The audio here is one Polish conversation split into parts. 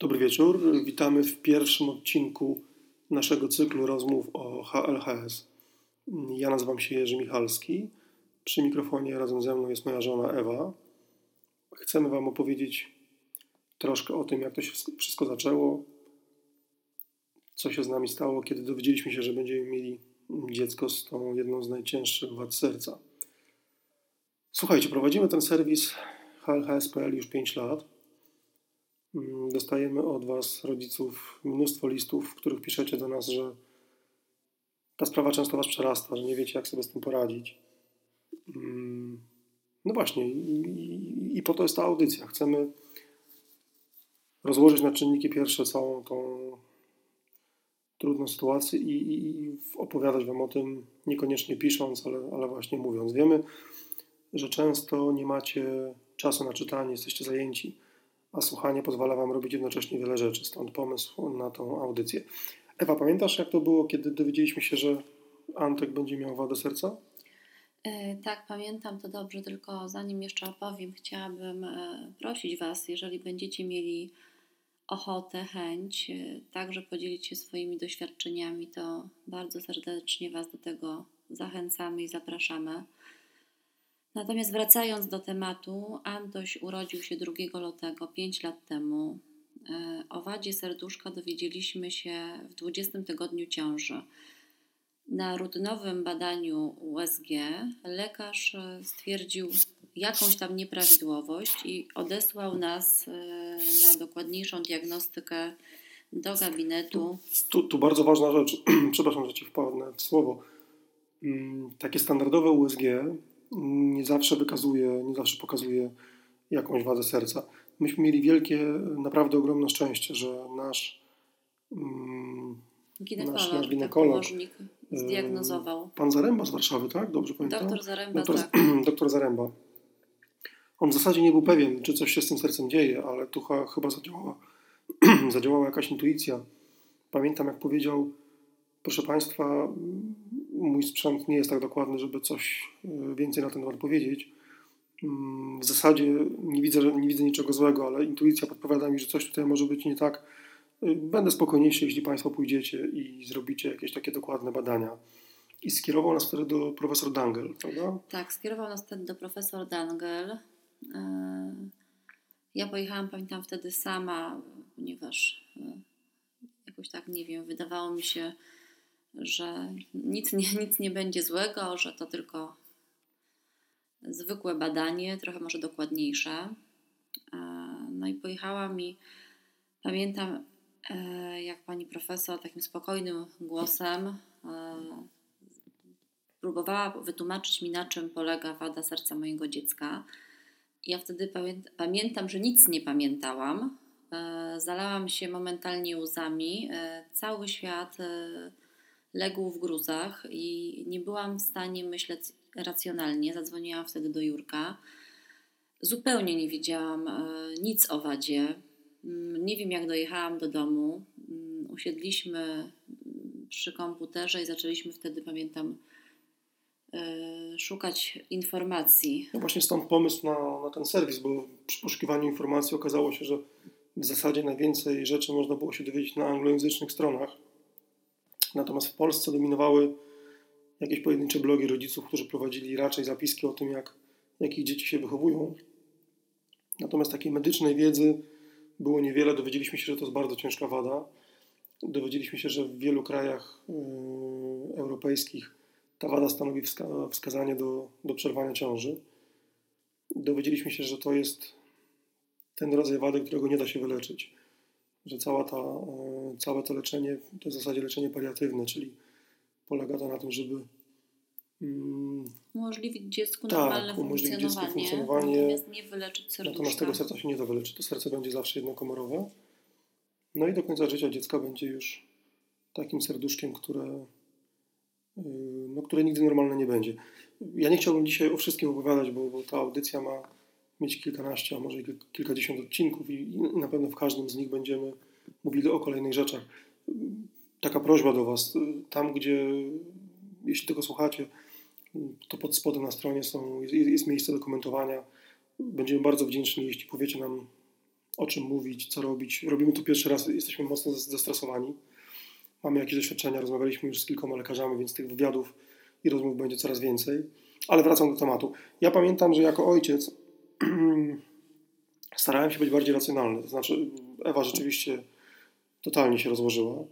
Dobry wieczór. Witamy w pierwszym odcinku naszego cyklu rozmów o HLHS. Ja nazywam się Jerzy Michalski. Przy mikrofonie razem ze mną jest moja żona Ewa. Chcemy Wam opowiedzieć troszkę o tym, jak to się wszystko zaczęło, co się z nami stało, kiedy dowiedzieliśmy się, że będziemy mieli dziecko z tą jedną z najcięższych wad serca. Słuchajcie, prowadzimy ten serwis HLHS.pl już 5 lat dostajemy od Was, rodziców, mnóstwo listów, w których piszecie do nas, że ta sprawa często Was przerasta, że nie wiecie, jak sobie z tym poradzić. Mm, no właśnie, i, i po to jest ta audycja. Chcemy rozłożyć na czynniki pierwsze całą tą trudną sytuację i, i, opowiadać Wam o tym, niekoniecznie pisząc, ale, ale właśnie mówiąc. Wiemy, że często nie macie czasu na czytanie, jesteście zajęci a słuchanie pozwala Wam robić jednocześnie wiele rzeczy, stąd pomysł na tą audycję. Ewa, pamiętasz jak to było, kiedy dowiedzieliśmy się, że Antek będzie miał wadę serca? E, tak, pamiętam to dobrze, tylko zanim jeszcze opowiem, chciałabym e, prosić Was, jeżeli będziecie mieli ochotę, chęć, e, także podzielić się swoimi doświadczeniami, to bardzo serdecznie Was do tego zachęcamy i zapraszamy. Natomiast wracając do tematu, Antoś urodził się 2 lutego 5 lat temu. E, o wadzie serduszka dowiedzieliśmy się w 20 tygodniu ciąży. Na rutynowym badaniu USG lekarz e, stwierdził jakąś tam nieprawidłowość i odesłał nas e, na dokładniejszą diagnostykę do gabinetu. Tu, tu bardzo ważna rzecz, przepraszam, że Ci wpadnę w słowo. Mm, takie standardowe USG nie zawsze wykazuje, nie zawsze pokazuje jakąś wadę serca. Myśmy mieli wielkie, naprawdę ogromne szczęście, że nasz mm, ginekolog, nasz, nasz ginekolog zdiagnozował. Pan Zaręba z Warszawy, tak? Dobrze pamiętam? Doktor Zaręba, doktor, tak. doktor Zaręba. On w zasadzie nie był pewien, czy coś się z tym sercem dzieje, ale tu chyba zadziałała, zadziałała jakaś intuicja. Pamiętam, jak powiedział, proszę Państwa, mój sprzęt nie jest tak dokładny, żeby coś e, więcej na ten temat powiedzieć. Mm, w zasadzie nie widzę, nie widzę niczego złego, ale intuicja podpowiada mi, że coś tutaj może być nie tak. E, będę spokojniejszy, jeśli Państwo pójdziecie i zrobicie jakieś takie dokładne badania. I skierował nas wtedy do profesor Dangel, prawda? Tak, skierował nas wtedy do profesor Dangel. E, ja pojechałam, pamiętam wtedy sama, ponieważ jakoś tak, nie wiem, wydawało mi się, że nic nie, nic nie będzie złego, że to tylko zwykłe badanie, trochę może dokładniejsze. E, no i pojechałam i pamiętam, e, jak pani profesor takim spokojnym głosem e, próbowała wytłumaczyć mi, na czym polega wada serca mojego dziecka. Ja wtedy pamiętam, że nic nie pamiętałam. Zalałam się momentalnie łzami. Cały świat legł w gruzach i nie byłam w stanie myśleć racjonalnie. Zadzwoniłam wtedy do Jurka. Zupełnie nie wiedziałam e, nic o wadzie. Mm, nie wiem, jak dojechałam do domu. Mm, usiedliśmy mm, przy komputerze i zaczęliśmy wtedy, pamiętam, e, szukać informacji. No właśnie stąd pomysł na, na ten serwis, bo przy poszukiwaniu informacji okazało się, że w zasadzie najwięcej rzeczy można było się dowiedzieć na anglojęzycznych stronach Natomiast w Polsce dominowały jakieś pojedyncze blogi rodziców, którzy prowadzili raczej zapiski o tym, jak, jak ich dzieci się wychowują. Natomiast takiej medycznej wiedzy było niewiele. Dowiedzieliśmy się, że to jest bardzo ciężka wada. Dowiedzieliśmy się, że w wielu krajach yy, europejskich ta wada stanowi wska wskazanie do, do przerwania ciąży. Dowiedzieliśmy się, że to jest ten rodzaj wady, którego nie da się wyleczyć że cała ta, e, całe to leczenie to w zasadzie leczenie paliatywne, czyli polega to na tym, żeby mm, umożliwić dziecku tak, normalne umożliwić funkcjonowanie, dziecku funkcjonowanie, natomiast nie wyleczyć serduszka. Natomiast tego serca się nie da wyleczyć. To serce będzie zawsze jednokomorowe. No i do końca życia dziecka będzie już takim serduszkiem, które, y, no, które nigdy normalne nie będzie. Ja nie chciałbym dzisiaj o wszystkim opowiadać, bo, bo ta audycja ma mieć kilkanaście, a może kilkadziesiąt odcinków i, na pewno w każdym z nich będziemy mówili o kolejnych rzeczach. Taka prośba do Was, tam gdzie, jeśli tego słuchacie, to pod spodem na stronie są, jest miejsce do komentowania. Będziemy bardzo wdzięczni, jeśli powiecie nam o czym mówić, co robić. Robimy to pierwszy raz, jesteśmy mocno zestresowani. Mamy jakieś doświadczenia, rozmawialiśmy już z kilkoma lekarzami, więc tych wywiadów i rozmów będzie coraz więcej. Ale wracam do tematu. Ja pamiętam, że jako ojciec starałem się być bardziej racjonalny. To znaczy, Ewa rzeczywiście totalnie się rozłożyła.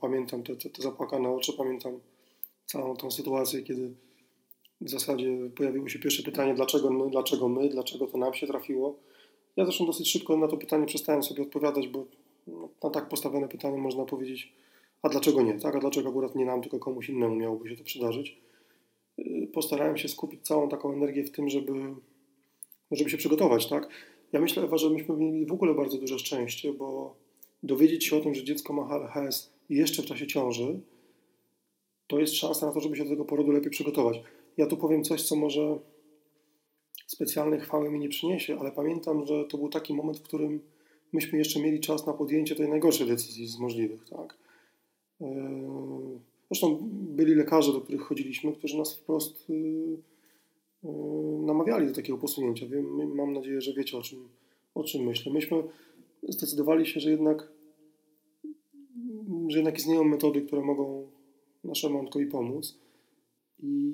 Pamiętam te, te, te zapłakane oczy, pamiętam całą tą sytuację, kiedy w zasadzie pojawiło się pierwsze pytanie, dlaczego my, dlaczego my, dlaczego to nam się trafiło. Ja zresztą dosyć szybko na to pytanie przestałem sobie odpowiadać, bo na tak postawione pytanie można powiedzieć, a dlaczego nie, tak? A dlaczego akurat nie nam, tylko komuś innemu miałoby się to przydarzyć. Y, postarałem się skupić całą taką energię w tym, żeby, żeby się przygotować, tak? Ja myślę, Ewa, że myśmy mieli w ogóle bardzo duże szczęście, bo dowiedzieć się o tym, że dziecko ma HLHS jeszcze w czasie ciąży, to jest szansa na to, żeby się do tego porodu lepiej przygotować. Ja tu powiem coś, co może specjalnej chwały mi nie przyniesie, ale pamiętam, że to był taki moment, w którym myśmy jeszcze mieli czas na podjęcie tej najgorszej decyzji z możliwych. Tak? E, zresztą byli lekarze, do których chodziliśmy, którzy nas wprost e, namawiali do takiego posunięcia. Mam nadzieję, że wiecie o czym, o czym myślę. Myśmy zdecydowali się, że jednak, że jednak istnieją metody, które mogą naszemu Antkowi pomóc. I,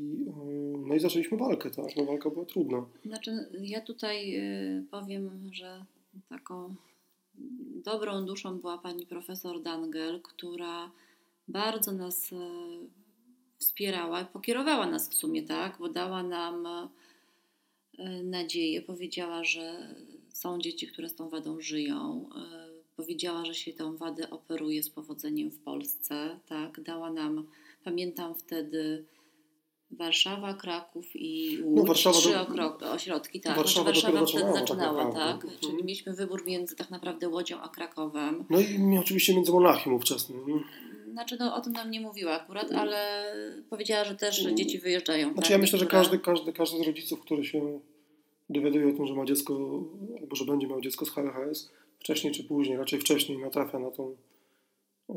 no i zaczęliśmy walkę, tak? No walka była trudna. Znaczy, ja tutaj powiem, że taką dobrą duszą była pani profesor Dangel, która bardzo nas wspierała i pokierowała nas w sumie, tak, bo dała nam e, nadzieję, powiedziała, że są dzieci, które z tą wadą żyją, e, powiedziała, że się tą wadę operuje z powodzeniem w Polsce, tak, dała nam, pamiętam wtedy Warszawa, Kraków i Łódź, no, Warszawa trzy do... ośrodki, tak. Warszawa, znaczy, Warszawa wtedy zaczynała, tak, tak. Mhm. Czyli mieliśmy wybór między tak naprawdę Łodzią a Krakowem. No i oczywiście między Monachium ówczesnym. Znaczy, no o tym nam nie mówiła akurat, ale powiedziała, że też mm. dzieci wyjeżdżają. Znaczy tak? ja myślę, że każdy, każdy, każdy z rodziców, który się dowiaduje o tym, że ma dziecko, albo że będzie miał dziecko z HLHS, wcześniej czy później, raczej wcześniej natrafia na tą, yy,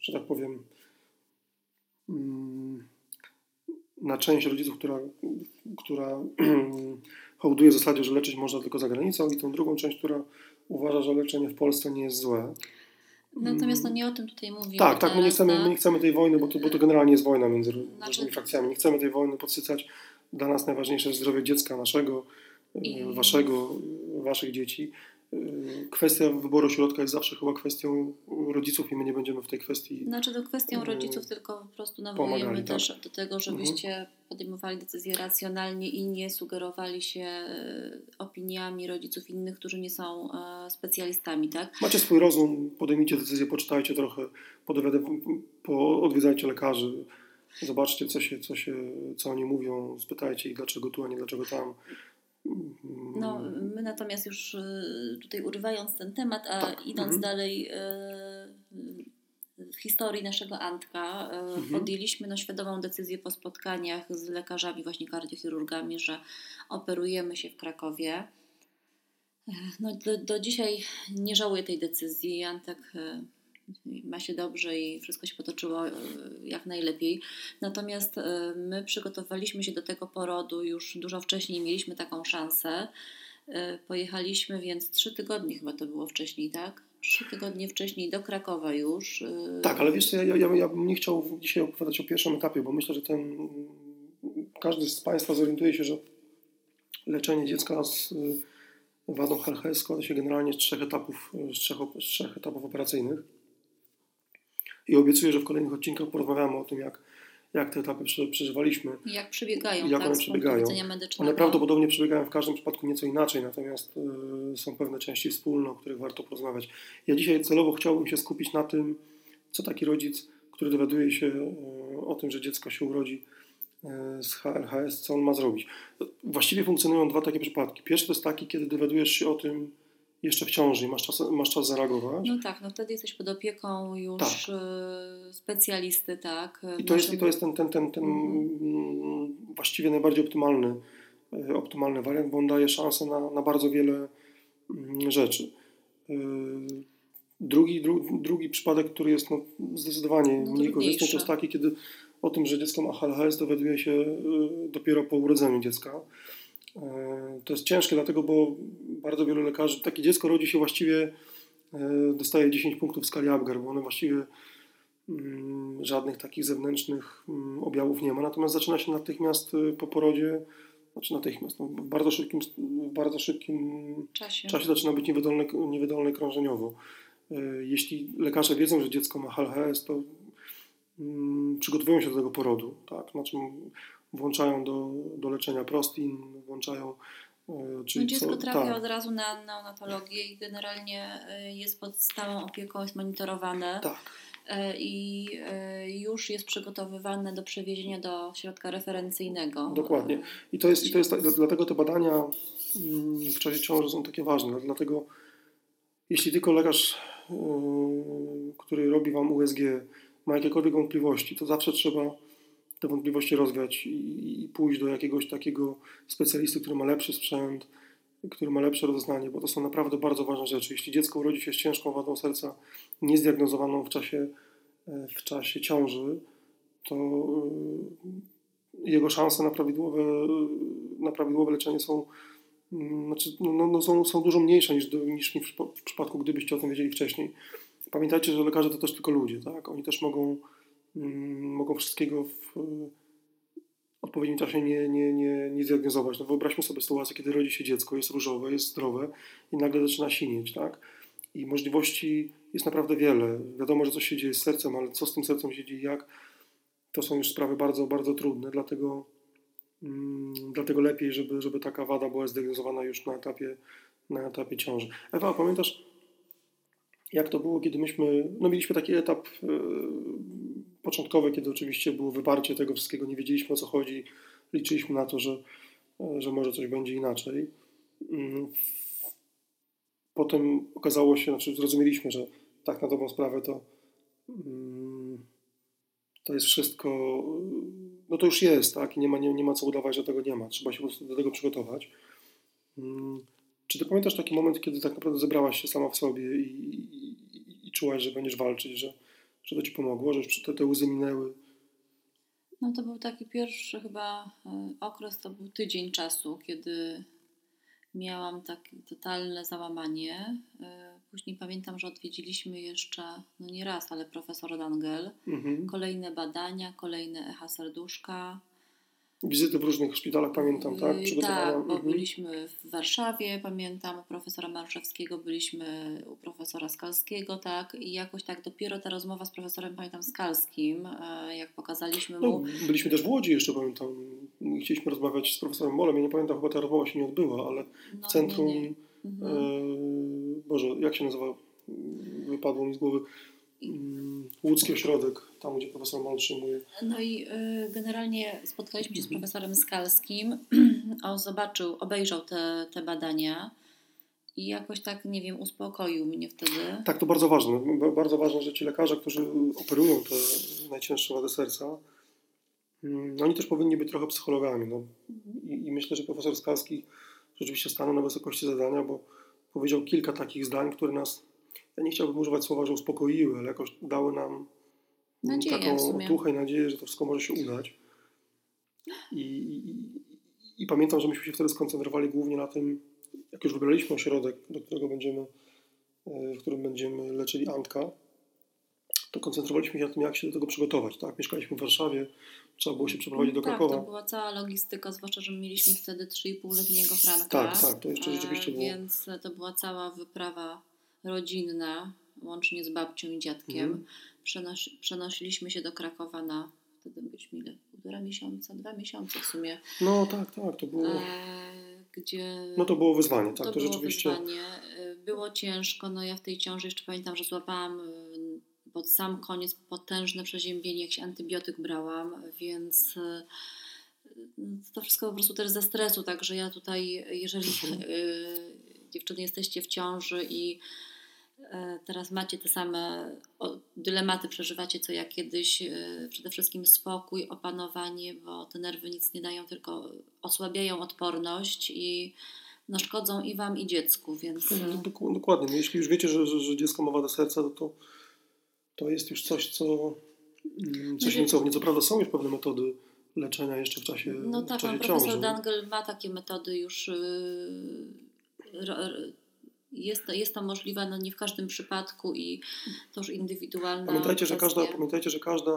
że tak powiem, yy, na część rodziców, która, która hołduje w zasadzie, że leczyć można tylko za granicą i tą drugą część, która uważa, że leczenie w Polsce nie jest złe. Natomiast no nie o tym tutaj mówimy. Tak, tak, my nie, chcemy, my nie chcemy tej wojny, bo to, bo to generalnie jest wojna między znaczy... różnymi frakcjami. Nie chcemy tej wojny podsycać. Dla nas najważniejsze jest zdrowie dziecka naszego, I... waszego, waszych dzieci. Y, kwestia wyboru środka jest zawsze chyba kwestią rodziców i my nie będziemy w tej kwestii. Znaczy to kwestią y, rodziców, tylko po prostu nawołujemy tak. też do tego, żebyście mhm. podejmowali decyzje racjonalnie i nie sugerowali się y, opiniami rodziców innych, którzy nie są specjalistami, tak? Macie swój rozum, podejmijcie decyzję, poczytajcie trochę, po, odwiedzajcie lekarzy, zobaczcie co się, co się, co oni mówią, spytajcie ich dlaczego tu, a nie dlaczego tam. No, my natomiast już y, tutaj urywając ten temat, a tak. idąc mhm. dalej y, w historii naszego Antka, y, mhm. podjęliśmy no, świadomą decyzję po spotkaniach z lekarzami, właśnie kardiochirurgami, że operujemy się w Krakowie. No, do, do dzisiaj nie żałuję tej decyzji. Antek ma się dobrze i wszystko się potoczyło e, jak najlepiej. Natomiast e, my przygotowaliśmy się do tego porodu już dużo wcześniej, mieliśmy taką szansę. E, pojechaliśmy więc trzy tygodnie chyba to było wcześniej, tak? Trzy tygodnie wcześniej do Krakowa już. Tak, ale wiesz ja, ja, ja bym nie chciał dzisiaj opowiadać o pierwszym etapie, bo myślę, że ten każdy z Państwa zorientuje się, że leczenie dziecka z wadą HLHS składa się generalnie z trzech etapów, z trzech, z trzech etapów operacyjnych. I obiecuję, że w kolejnych odcinkach porozmawiamy o tym, jak, jak te etapy przeżywaliśmy. I jak przebiegają, jak tak, one przebiegają. One prawdopodobnie przebiegają w każdym przypadku nieco inaczej, natomiast y, są pewne części wspólne, o których warto porozmawiać. Ja dzisiaj celowo chciałbym się skupić na tym, co taki rodzic, który dowiaduje się y, o tym, że dziecko się urodzi y, z HLHS, co on ma zrobić. Właściwie funkcjonują dwa takie przypadki. Pierwszy to jest taki, kiedy dowiadujesz się o tym, jeszcze w ciąży i masz czas, masz czas zareagować. No tak, no wtedy jesteś pod opieką już tak. E, specjalisty, tak. I to jest, i to jest ten, ten, ten, ten mhm. właściwie najbardziej optymalny, e, optymalny wariant, bo on daje szansę na, na bardzo wiele mm, rzeczy. E, drugi, dru, drugi przypadek, który jest no, zdecydowanie no, mniej korzystny, to jest taki, kiedy o tym, że dziecko ma HLHS dowiaduje się dopiero po urodzeniu dziecka. To jest ciężkie, dlatego, bo bardzo wielu lekarzy, takie dziecko rodzi się właściwie, e, dostaje 10 punktów w skali Apgar, bo one właściwie mm, żadnych takich zewnętrznych mm, objawów nie ma, natomiast zaczyna się natychmiast e, po porodzie, znaczy natychmiast, no, w bardzo szybkim, w bardzo szybkim Czasie. czasie zaczyna być niewydolne, niewydolne krążeniowo. E, Jeśli lekarze wiedzą, że dziecko ma HLHS, to mm, przygotowują się do tego porodu, tak? Znaczy włączają do, do leczenia prostin, włączają czyli No dziecko co- trafia tak, od razu na neonatologię i generalnie y, jest pod stałą opieką, jest monitorowane tak, y, i już jest przygotowywane do przewiezienia do środka referencyjnego. Dokładnie. I to jest, i to jest tak, dlatego te badania mm, w czasie ciąży są takie ważne. Dlatego jeśli tylko lekarz, który robi Wam USG, ma jakiekolwiek wątpliwości, to zawsze trzeba te wątpliwości rozwiać i, i pójść do jakiegoś takiego specjalisty, który ma lepszy sprzęt, który ma lepsze rozeznanie, bo to są naprawdę bardzo ważne rzeczy. Jeśli dziecko urodzi się z ciężką wadą serca, niezdiagnozowaną w czasie, e, w czasie ciąży, to yy, jego szanse na prawidłowe, na prawidłowe leczenie są, mm, znaczy, no, no, no są, są dużo mniejsze niż, niż w, przypa- w przypadku, gdybyście o tym wiedzieli wcześniej. Pamiętajcie, że lekarze to też tylko ludzie, tak? Oni też mogą, mogą wszystkiego w y, odpowiednim czasie nie, nie, nie, nie zdiagnozować. No wyobraźmy sobie sytuację, kiedy rodzi się dziecko, jest różowe, jest zdrowe i nagle zaczyna sinieć, tak? I możliwości jest naprawdę wiele. Wiadomo, że coś się dzieje z sercem, ale co z tym sercem się dzieje, jak, to są już sprawy bardzo, bardzo trudne, dlatego, mm, dlatego lepiej, żeby, żeby taka wada była zdiagnozowana już na etapie, na etapie ciąży. Ewa, pamiętasz, jak to było, kiedy myśmy, no mieliśmy taki etap e, początkowy, kiedy oczywiście było wyparcie tego wszystkiego, nie wiedzieliśmy o co chodzi, liczyliśmy na to, że, e, że może coś będzie inaczej. Mm, Potem okazało się, znaczy zrozumieliśmy, że tak na dobrą sprawę to mm, to jest wszystko, no to już jest, tak? I nie ma, nie, nie ma co udawać, że tego nie ma. Trzeba się po prostu do tego przygotować. Mm, Czy ty pamiętasz taki moment, kiedy tak naprawdę zebrałaś się sama w sobie i, i, i- i czułaś, że będziesz walczyć, że, że to ci pomogło, że te, te łzy minęły? No to był taki pierwszy chyba y, okres, to był tydzień czasu, kiedy miałam takie totalne załamanie. Y, Później pamiętam, że odwiedziliśmy jeszcze, no nie raz, ale profesor Dangel. Mhm. Kolejne badania, kolejne echa serduszka. Wizyty w różnych szpitalach, pamiętam, tak? Y, Przygotowania. Tak, bo Mhm. byliśmy w Warszawie, pamiętam, u profesora Marszewskiego, byliśmy u profesora Skalskiego, tak, i jakoś tak dopiero ta rozmowa z profesorem, pamiętam, Skalskim, e, jak pokazaliśmy No, mu, byliśmy też w Łodzi jeszcze, pamiętam. Chcieliśmy rozmawiać z profesorem Molem. Ja nie pamiętam, chyba ta rozmowa się nie odbyła, ale no, w centrum... nie, nie. Mhm. E, Boże, jak się nazywa? Wypadło mi z głowy. Łódzki ośrodek, tam gdzie profesor Mol przyjmuje. No i y, generalnie spotkaliśmy się z Mhm. profesorem Skalskim. On zobaczył, obejrzał te, te badania i jakoś tak, nie wiem, uspokoił mnie wtedy. Tak, to bardzo ważne. Ba- Bardzo ważne, że ci lekarze, którzy operują te najcięższe wady serca, mm, oni też powinni być trochę psychologami. No. I, I myślę, że profesor Skalski rzeczywiście stanął na wysokości zadania, bo powiedział kilka takich zdań, które nas, ja nie chciałbym używać słowa, że uspokoiły, ale jakoś dały nam Nadzieję taką otuchę i nadzieję, że to wszystko może się udać. I, i, I pamiętam, że myśmy się wtedy skoncentrowali głównie na tym, jak już wybraliśmy ośrodek, do którego będziemy, e, w którym będziemy leczyli Antka, to koncentrowaliśmy się na tym, jak się do tego przygotować. Tak? Mieszkaliśmy w Warszawie, trzeba było się przeprowadzić do tak, Krakowa. to była cała logistyka, zwłaszcza, że mieliśmy wtedy 3,5-letniego Franka. Tak, tak, to jeszcze e, rzeczywiście było. Więc to była cała wyprawa rodzinna, łącznie z babcią i dziadkiem. Mhm. Przenos- przenosiliśmy się do Krakowa na, wtedy byliśmy ile? Półtora miesiąca, dwa miesiące w sumie. No tak, tak, to było, E, gdzie no to było wyzwanie. Tak, to, to, było rzeczywiście. wyzwanie. Y, Było ciężko. No ja w tej ciąży jeszcze pamiętam, że złapałam y, pod sam koniec potężne przeziębienie, jak się antybiotyk brałam, więc y, to wszystko po prostu też ze stresu, także ja tutaj, jeżeli Mhm. dziewczyny jesteście w ciąży i teraz macie te same dylematy, przeżywacie co ja kiedyś, y, przede wszystkim spokój, opanowanie, bo te nerwy nic nie dają, tylko osłabiają odporność i no, szkodzą i wam, i dziecku, więc No, dok- Dokładnie. No, jeśli już wiecie, że, że, że dziecko ma wadę serca, to, to, to jest już coś, co, mm, coś nieco, nieco prawda, są już pewne metody leczenia jeszcze w czasie, no w tak, czasie pan profesor ciąży. Dangel ma takie metody już y, jest to, jest to możliwe, no nie w każdym przypadku i to już indywidualna Pamiętajcie, że każda, pamiętajcie, że każda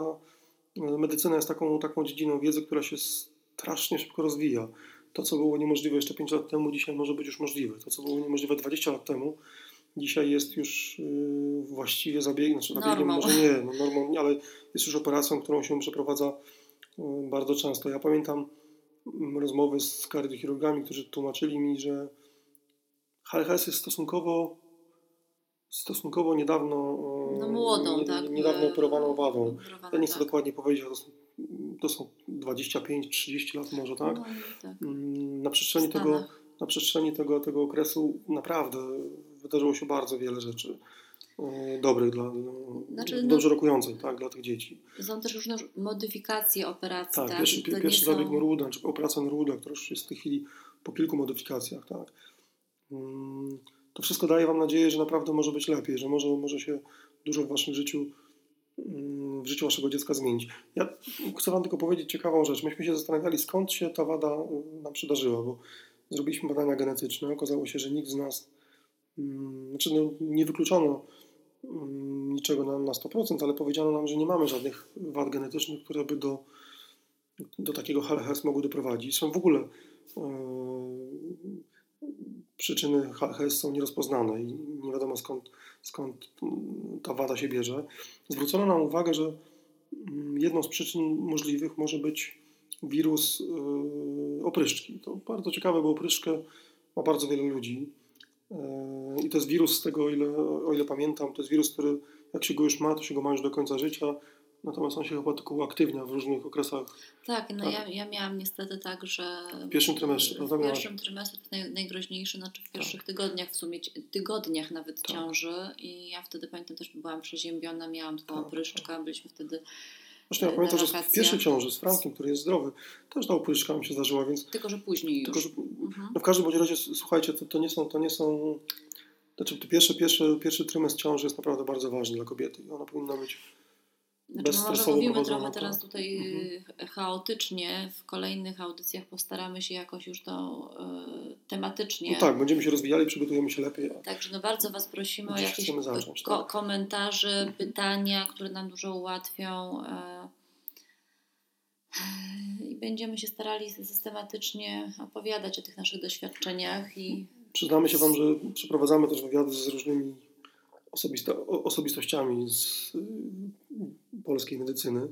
e, medycyna jest taką, taką dziedziną wiedzy, która się strasznie szybko rozwija. To, co było niemożliwe jeszcze 5 lat temu, dzisiaj może być już możliwe. To, co było niemożliwe 20 lat temu, dzisiaj jest już yy, właściwie zabiegiem, znaczy zabiegiem może nie, no normą, ale jest już operacją, którą się przeprowadza yy, bardzo często. Ja pamiętam yy, rozmowy z kardiochirurgami, którzy tłumaczyli mi, że HLHS jest stosunkowo stosunkowo niedawno no młodą, nie, tak, niedawno operowaną wadą. Ja nie chcę tak. dokładnie powiedzieć, to są, to są 25-30 lat może, tak? No, tak. Mm, na przestrzeni, tego, na przestrzeni tego, tego okresu naprawdę wydarzyło się bardzo wiele rzeczy e, dobrych dla, no, znaczy, dobrze no, rokujących tak, dla tych dzieci. Są też różne modyfikacje operacji. Tak, tak? pierwszy, pierwszy zabieg są... Neruda, czy operacja Neruda, która już jest w tej chwili po kilku modyfikacjach. Tak. Mm, to wszystko daje Wam nadzieję, że naprawdę może być lepiej, że może, może się dużo w Waszym życiu, mm, w życiu Waszego dziecka zmienić. Ja chcę Wam tylko powiedzieć ciekawą rzecz. Myśmy się zastanawiali, skąd się ta wada nam przydarzyła, bo zrobiliśmy badania genetyczne. Okazało się, że nikt z nas, mm, znaczy no, nie wykluczono niczego na, na 100%, ale powiedziano nam, że nie mamy żadnych wad genetycznych, które by do, do takiego HLHS mogły doprowadzić. Są w ogóle yy, przyczyny HHS są nierozpoznane i nie wiadomo skąd, skąd ta wada się bierze. Zwrócono nam uwagę, że mm, jedną z przyczyn możliwych może być wirus yy, opryszczki. To bardzo ciekawe, bo opryszkę ma bardzo wiele ludzi. Yy, I to jest wirus, z tego o ile, o ile pamiętam, to jest wirus, który jak się go już ma, to się go ma już do końca życia Natomiast on się chyba tylko uaktywnia w różnych okresach. Tak, no tak? Ja, ja miałam niestety tak, że w pierwszym trymestrze, prawda? W pierwszym trymestrze to naj, najgroźniejsze, znaczy w pierwszych tak. tygodniach w sumie, tygodniach nawet tak. ciąży i ja wtedy pamiętam też byłam przeziębiona, miałam taką tak, pryszczkę, tak. byliśmy wtedy Zresztą ja pamiętam, że w pierwszej ciąży z Frankiem, który jest zdrowy, też ta opryszka mi się zdarzyła, więc... Tylko, że później tylko. Że, mhm. no w każdym bądź razie, słuchajcie, to, to nie są... To nie są znaczy, pierwszy, pierwszy, pierwszy trymestr ciąży jest naprawdę bardzo ważny dla kobiety i ona powinna być znaczy, no może mówimy trochę teraz tutaj mhm. chaotycznie, w kolejnych audycjach postaramy się jakoś już to y, tematycznie. No tak, będziemy się rozwijali, przygotujemy się lepiej. Także no bardzo Was prosimy o jakieś zacząć, ko- tak? komentarze, mhm. pytania, które nam dużo ułatwią. Y, i będziemy się starali systematycznie opowiadać o tych naszych doświadczeniach i Przyznamy się Wam, że przeprowadzamy też wywiady z różnymi osobistościami z y, polskiej medycyny.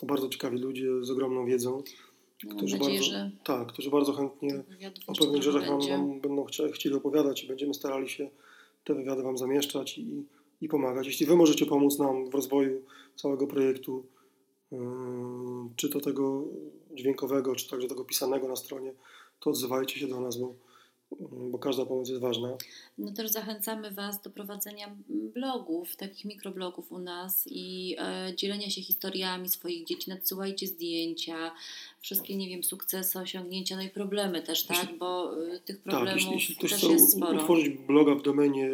To bardzo ciekawi ludzie z ogromną wiedzą, którzy, nadzieję, bardzo, tak, którzy bardzo chętnie o pewnych rzeczach nam, nam, będą chcieli opowiadać i będziemy starali się te wywiady Wam zamieszczać i, i pomagać. Jeśli Wy możecie pomóc nam w rozwoju całego projektu, yy, czy to tego dźwiękowego, czy także tego pisanego na stronie, to odzywajcie się do nas, bo bo każda pomoc jest ważna. No też zachęcamy Was do prowadzenia blogów, takich mikroblogów u nas i e, dzielenia się historiami swoich dzieci. Nadsyłajcie zdjęcia, wszystkie, nie wiem, sukcesy, osiągnięcia, no i problemy też, tak? jeśli, tak? Bo y, tych problemów tak, jeśli, jeśli też chce jest sporo. utworzyć bloga w domenie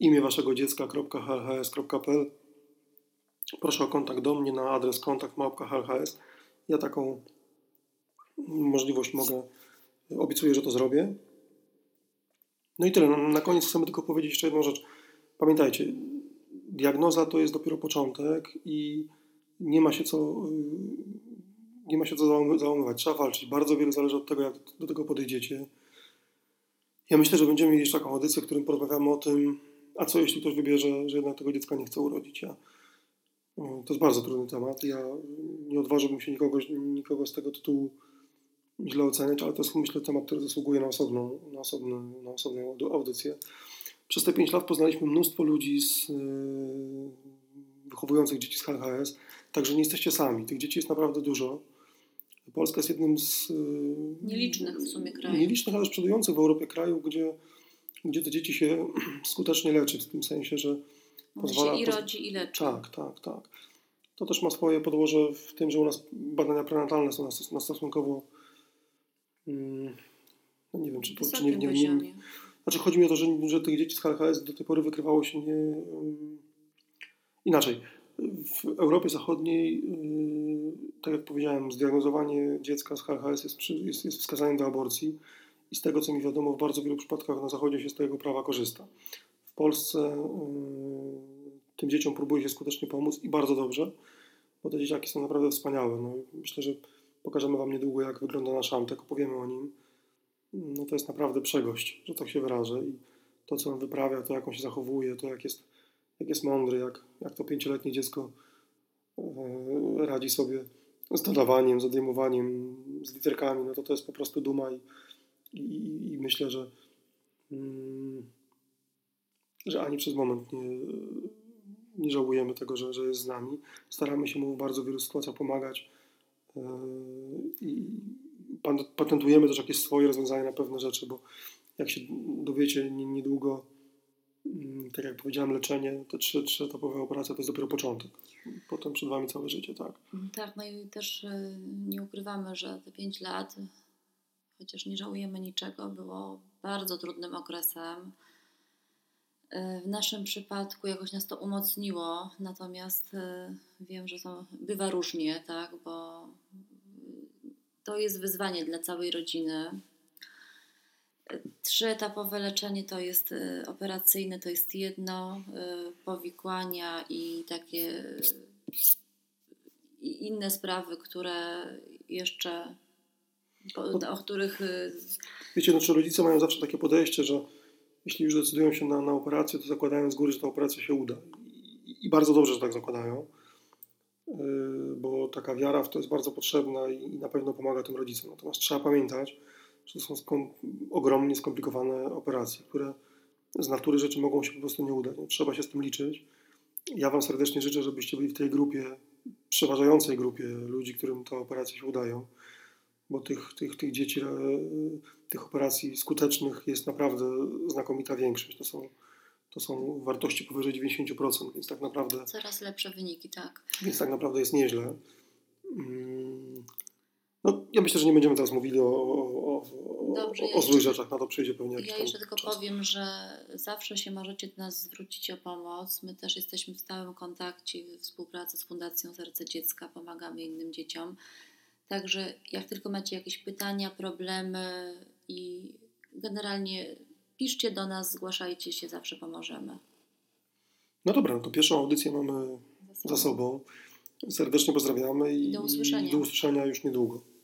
imię waszego dziecka.hlhs.pl proszę o kontakt do mnie na adres kontakt Ja taką możliwość mogę, obiecuję, że to zrobię. No i tyle. No, na koniec chcemy tylko powiedzieć jeszcze jedną rzecz. Pamiętajcie, diagnoza to jest dopiero początek i nie ma się co, y, nie ma się co załamywać. Trzeba walczyć. Bardzo wiele zależy od tego, jak do tego podejdziecie. Ja myślę, że będziemy mieli jeszcze taką audycję, w którym porozmawiamy o tym, a co jeśli ktoś wybierze, że jednak tego dziecka nie chce urodzić. Ja, y, to jest bardzo trudny temat. Ja nie odważyłbym się nikogo, nikogo z tego tytułu źle oceniać, ale to jest myślę temat, który zasługuje na osobną, na osobną, na osobną audycję. Przez te 5 lat poznaliśmy mnóstwo ludzi z, yy, wychowujących dzieci z HHS, także nie jesteście sami. Tych dzieci jest naprawdę dużo. Polska jest jednym z yy, nielicznych w sumie krajów. Nielicznych, ale przodujących w Europie krajów, gdzie, gdzie te dzieci się skutecznie leczy, w tym sensie, że pozwala... Się i rodzi, i leczy. Tak, tak, tak. To też ma swoje podłoże w tym, że u nas badania prenatalne są na stosunkowo no nie wiem, czy, czy nie, nie, nie, Znaczy chodzi mi o to, że, że tych dzieci z HLHS do tej pory wykrywało się nie... Um, inaczej. W Europie Zachodniej, yy, tak jak powiedziałem, zdiagnozowanie dziecka z HLHS jest, przy, jest, jest wskazaniem do aborcji i z tego co mi wiadomo, w bardzo wielu przypadkach na Zachodzie się z tego prawa korzysta. W Polsce yy, tym dzieciom próbuje się skutecznie pomóc i bardzo dobrze, bo te dzieciaki są naprawdę wspaniałe. No, myślę, że pokażemy Wam niedługo, jak wygląda nasz Antek, opowiemy o nim. No to jest naprawdę przegość, że tak się wyrażę. I to, co on wyprawia, to jak on się zachowuje, to jak jest, jak jest mądry, jak, jak to pięcioletnie dziecko yy, radzi sobie z dodawaniem, z odejmowaniem, z literkami, no to to jest po prostu duma i, i, i myślę, że, mm, że ani przez moment nie, nie żałujemy tego, że, że jest z nami. Staramy się mu w bardzo wielu sytuacjach pomagać i patentujemy też jakieś swoje rozwiązania na pewne rzeczy, bo jak się dowiecie niedługo, tak jak powiedziałem, leczenie, te trzy, etapowe operacje to jest dopiero początek. Potem przed Wami całe życie, tak? Tak, no i też y, nie ukrywamy, że te pięć lat, chociaż nie żałujemy niczego, było bardzo trudnym okresem. Y, w naszym przypadku jakoś nas to umocniło, natomiast y, wiem, że to bywa różnie, tak, bo to jest wyzwanie dla całej rodziny. Trzyetapowe leczenie to jest y, operacyjne, to jest jedno, powikłania i takie i inne sprawy, które jeszcze o, których. Wiecie, znaczy rodzice mają zawsze takie podejście, że jeśli już decydują się na, na operację, to zakładają z góry, że ta operacja się uda. I, bardzo dobrze, że tak zakładają, bo taka wiara w to jest bardzo potrzebna i, na pewno pomaga tym rodzicom. Natomiast trzeba pamiętać, że to są skom ogromnie skomplikowane operacje, które z natury rzeczy mogą się po prostu nie udać. Trzeba się z tym liczyć. Ja Wam serdecznie życzę, żebyście byli w tej grupie, przeważającej grupie ludzi, którym te operacje się udają, bo tych, tych, tych dzieci, e, tych operacji skutecznych jest naprawdę znakomita większość. To są, to są wartości powyżej 90%, więc tak naprawdę. Coraz lepsze wyniki, tak. Więc tak naprawdę jest nieźle. Mm, no, ja myślę, że nie będziemy teraz mówili o, o, o, Dobrze, o, o złych rzeczach, na to przyjdzie pewnie jakiś Ja jeszcze tylko czas. powiem, że zawsze się możecie do nas zwrócić o pomoc. My też jesteśmy w stałym kontakcie, w współpracy z Fundacją Serce Dziecka, pomagamy innym dzieciom. Także jak tylko macie jakieś pytania, problemy i generalnie piszcie do nas, zgłaszajcie się, zawsze pomożemy. No dobra, no to pierwszą audycję mamy za sobą. Za sobą. Serdecznie pozdrawiamy i do usłyszenia, i do usłyszenia już niedługo.